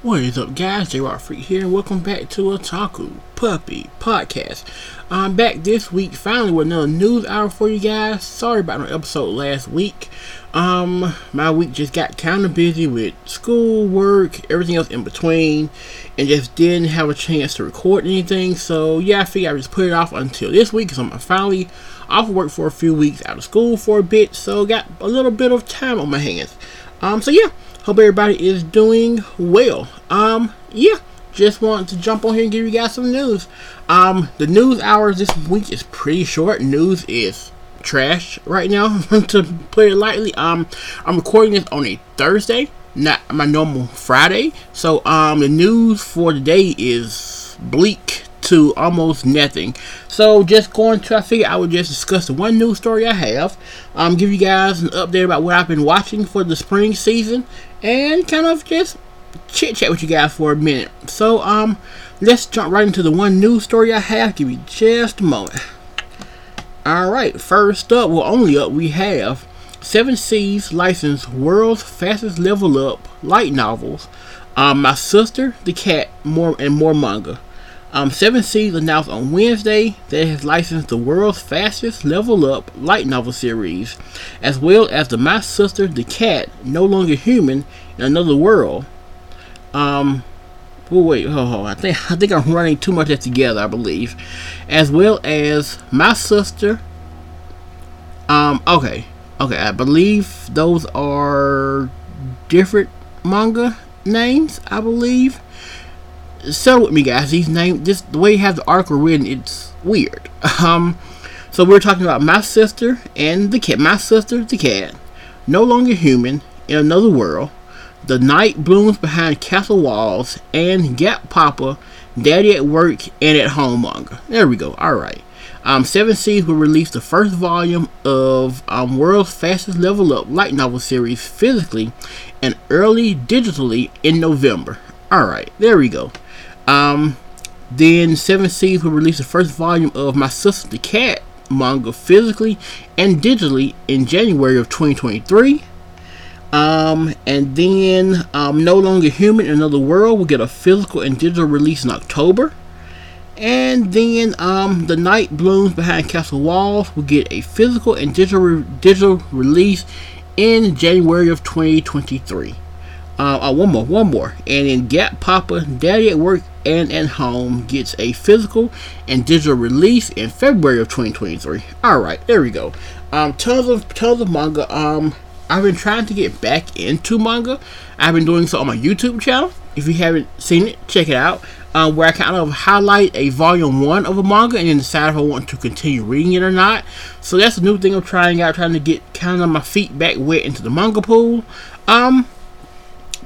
What is up, guys? J Rock Freak here, welcome back to Otaku Puppy Podcast. I'm back this week finally with another news hour for you guys. Sorry about no episode last week. Um, my week just got kind of busy with school, work, everything else in between, and just didn't have a chance to record anything. So yeah, I figured I just put it off until this week because I'm finally off work for a few weeks, out of school for a bit, so got a little bit of time on my hands. Um, so yeah Hope everybody is doing well. Um, yeah, just want to jump on here and give you guys some news. Um, the news hours this week is pretty short. News is trash right now, to put it lightly. Um, I'm recording this on a Thursday, not my normal Friday. So, um, the news for today is bleak to almost nothing. So just going to, I figure I would just discuss the one news story I have, um, give you guys an update about what I've been watching for the spring season, and kind of just chit chat with you guys for a minute. So um, let's jump right into the one news story I have. Give me just a moment. All right, first up, well, only up, we have Seven Seas licensed world's fastest level up light novels. Um, my sister, the cat, more and more manga. Um, Seven Seas announced on Wednesday that it has licensed the world's fastest level up light novel series, as well as the My Sister the Cat, No Longer Human in Another World. Um, well, wait, oh, I think I think I'm running too much of together. I believe, as well as My Sister. Um, okay, okay, I believe those are different manga names. I believe settle with me, guys. These names, just the way you have the article written, it's weird. Um, so we're talking about my sister and the cat. My sister, the cat, no longer human in another world. The night blooms behind castle walls, and Gap Papa, Daddy at work and at home manga. There we go. All right. Um, Seven Seas will release the first volume of um, World's Fastest Level Up light novel series physically and early digitally in November. All right, there we go. Um, then Seven Seas will release the first volume of My Sister the Cat manga physically and digitally in January of 2023. Um, and then um, No Longer Human in Another World will get a physical and digital release in October. And then um, The Night Blooms Behind Castle Walls will get a physical and digital, re- digital release in January of 2023. Uh, uh, one more, one more. And then Gap Papa, Daddy at Work and at Home gets a physical and digital release in February of 2023. Alright, there we go. Um, tons of tons of manga. Um, I've been trying to get back into manga. I've been doing so on my YouTube channel. If you haven't seen it, check it out. Um, where I kind of highlight a volume one of a manga and then decide if I want to continue reading it or not. So that's a new thing I'm trying out, trying to get kind of my feet back wet into the manga pool. Um,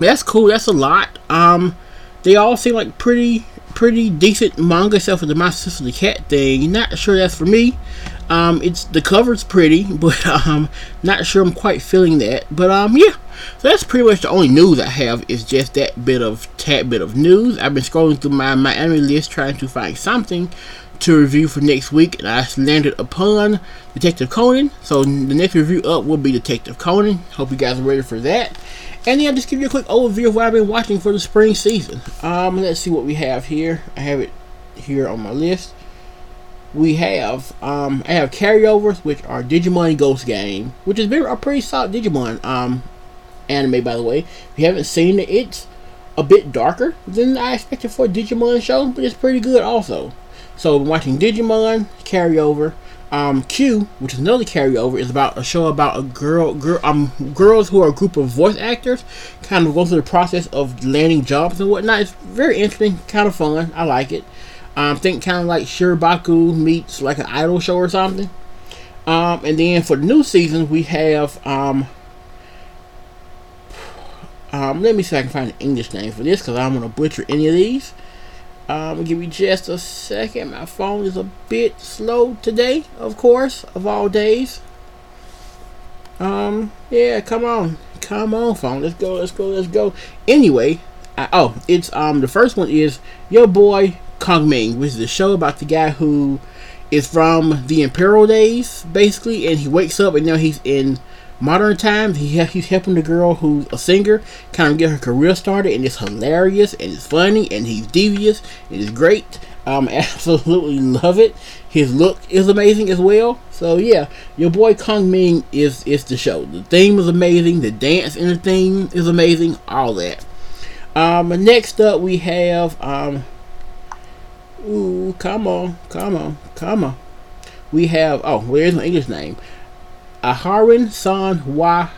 that's cool. That's a lot. Um, they all seem like pretty pretty decent manga, except for the My Sister the Cat thing. Not sure that's for me. Um, it's the cover's pretty, but um, not sure I'm quite feeling that. But um, yeah. So that's pretty much the only news I have. Is just that bit of tad bit of news. I've been scrolling through my my anime list trying to find something to review for next week, and I landed upon Detective Conan. So the next review up will be Detective Conan. Hope you guys are ready for that. And yeah, just give you a quick overview of what I've been watching for the spring season. Um, let's see what we have here. I have it here on my list. We have um, I have carryovers, which are Digimon Ghost Game, which has been a pretty solid Digimon um anime, by the way. If you haven't seen it, it's a bit darker than I expected for a Digimon show, but it's pretty good also. So I'm watching Digimon carryover. Um, CUE, which is another carryover, is about a show about a girl, girl, um, girls who are a group of voice actors, kind of go through the process of landing jobs and whatnot. It's very interesting, kind of fun. I like it. Um, think kind of like Shirobako meets like an idol show or something. Um, and then for the new season, we have um, um, let me see if I can find an English name for this because I'm gonna butcher any of these. Um, give me just a second. My phone is a bit slow today, of course, of all days. Um, yeah, come on, come on, phone. Let's go, let's go, let's go. Anyway, I, oh, it's um the first one is your boy Kongming, which is a show about the guy who is from the Imperial days, basically, and he wakes up and now he's in modern times. He he's helping the girl who's a singer kind of get her career started, and it's hilarious and it's funny and he's devious and it's great. I um, absolutely love it. His look is amazing as well. So yeah, your boy Kongming is is the show. The theme is amazing. The dance in the theme is amazing. All that. Um, next up we have um. Ooh, come on, come on, come on. We have oh, where's my English name? Aharin San Wahaka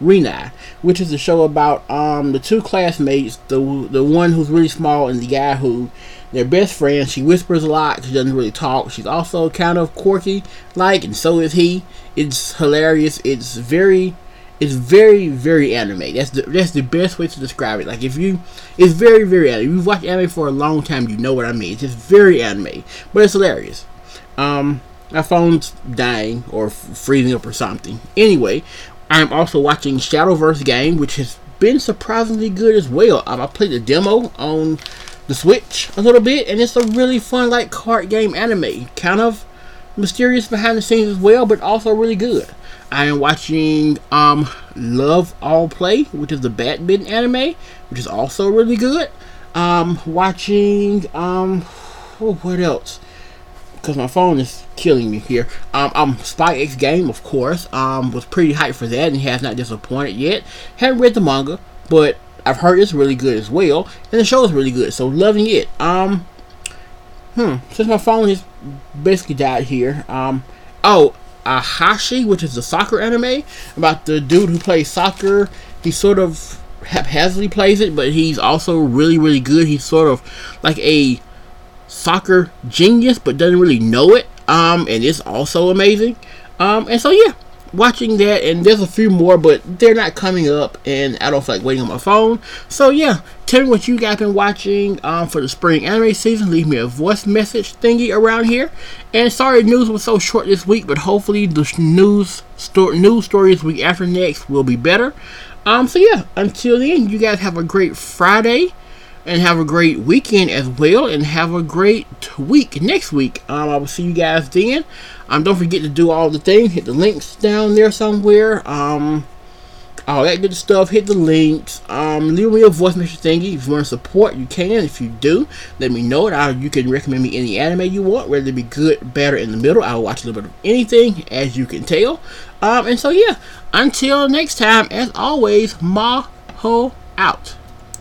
Rina, which is a show about um the two classmates, the the one who's really small and the guy who they're best friends. She whispers a lot. She doesn't really talk. She's also kind of quirky, like, and so is he. It's hilarious. It's very, it's very, very anime. That's the that's the best way to describe it. Like if you, it's very, very anime. If you've watched anime for a long time, you know what I mean. It's just very anime, but it's hilarious. Um, my phone's dying or freezing up or something. Anyway, I'm also watching Shadowverse Flame, which has been surprisingly good as well. I played the demo on the Switch a little bit, and it's a really fun like card game anime. Kind of mysterious behind the scenes as well, but also really good. I am watching um Love All Play, which is the badminton anime, which is also really good. Um, watching um, oh, what else? Because my phone is killing me here. Um, I'm Spy X Game, of course. Um, was pretty hyped for that, and has not disappointed yet. Haven't read the manga, but I've heard it's really good as well, and the show is really good. So loving it. Um, hmm. Since my phone has basically died here. Um, oh, Aoashi, which is the soccer anime about the dude who plays soccer. He sort of haphazardly plays it, but he's also really, really good. He's sort of like a soccer genius, but doesn't really know it. Um, and it's also amazing. Um, and so yeah, watching that, and there's a few more, but they're not coming up, and I don't feel like waiting on my phone. So yeah, tell me what you guys been watching um, for the spring anime season. Leave me a voice message thingy around here. And sorry, news was so short this week, but hopefully the news sto- news stories week after next will be better. Um, so yeah, until then, you guys have a great Friday and have a great weekend as well and have a great week. Next week um, i will see you guys then. Um, don't forget to do all the things. Hit the links down there somewhere. Um, all that good stuff. Hit the links. Um, leave me a voice message thingy if you want to support you can. If you do let me know it. You can recommend me any anime you want whether it be good or in the middle. I'll watch a little bit of anything as you can tell. Um, and so yeah. Until next time as always maho out